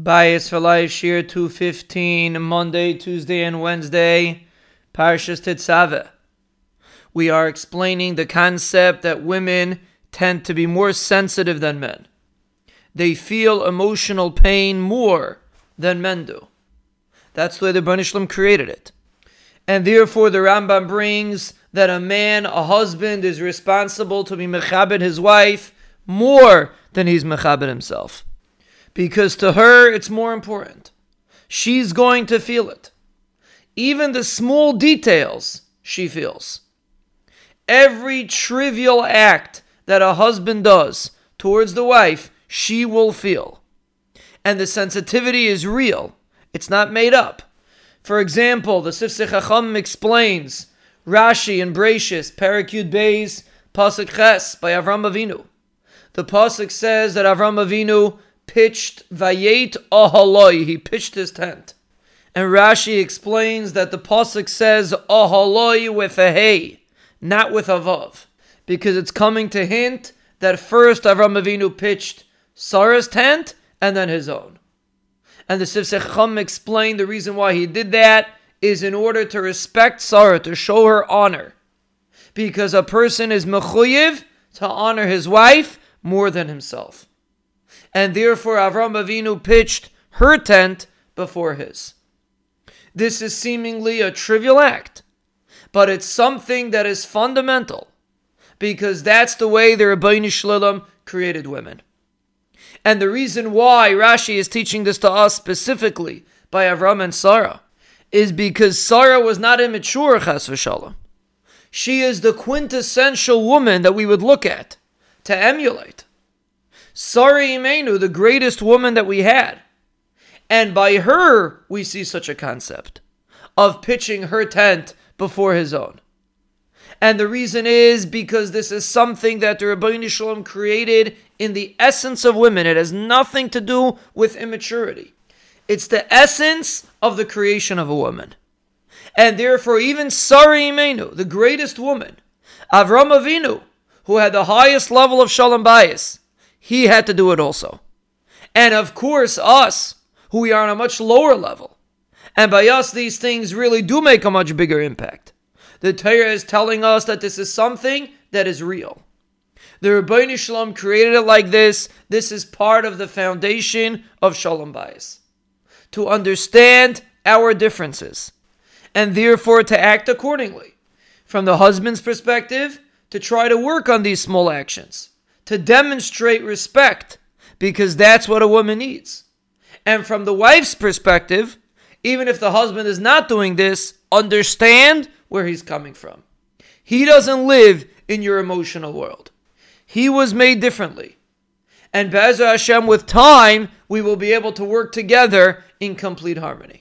Bayis for Life, Shiur 215, Monday, Tuesday, and Wednesday, Parshas Tetzaveh. We are explaining the concept that women tend to be more sensitive than men. They feel emotional pain more than men do. That's the way the Banishlam created it. And therefore, the Rambam brings that a man, a husband, is responsible to be mechabed his wife more than he's mechabed himself because to her it's more important. She's going to feel it. Even the small details she feels. Every trivial act that a husband does towards the wife, she will feel. And the sensitivity is real, it's not made up. For example, the Sifsei Chacham explains Rashi and Bereishis, Parakut Beis, Pasuk Ches by Avram Avinu. The Pasuk says that Avram Avinu pitched Vayet Ahaloi, he pitched his tent. And Rashi explains that the Pasuk says Ahaloi with a hey, not with a vav, because it's coming to hint that first Avram Avinu pitched Sarah's tent and then his own. And the Sifsei Chacham explained the reason why he did that is in order to respect Sarah, to show her honor. Because a person is mechuyev to honor his wife more than himself and therefore Avram Avinu pitched her tent before his. This is seemingly a trivial act, but it's something that is fundamental because that's the way the Rabbeinu Shloim created women. And the reason why Rashi is teaching this to us specifically by Avram and Sarah is because Sarah was not immature, chas v'shalom. She is the quintessential woman that we would look at to emulate. Sarah Imenu, the greatest woman that we had. And by her, we see such a concept of pitching her tent before his own. And the reason is because this is something that the Rabbi Shalom created in the essence of women. It has nothing to do with immaturity. It's the essence of the creation of a woman. And therefore, even Sarah Imenu, the greatest woman, Avram Avinu, who had the highest level of Shalom Bayis, he had to do it also. And of course, us, who we are on a much lower level. And by us, these things really do make a much bigger impact. The Torah is telling us that this is something that is real. The Rabbeinu Shalom created it like this. This is part of the foundation of Shalom Bayis. To understand our differences, and therefore to act accordingly. From the husband's perspective, to try to work on these small actions to demonstrate respect because that's what a woman needs. And from the wife's perspective, even if the husband is not doing this, understand where he's coming from. He doesn't live in your emotional world. He was made differently. And Be'ezra Hashem, with time, we will be able to work together in complete harmony.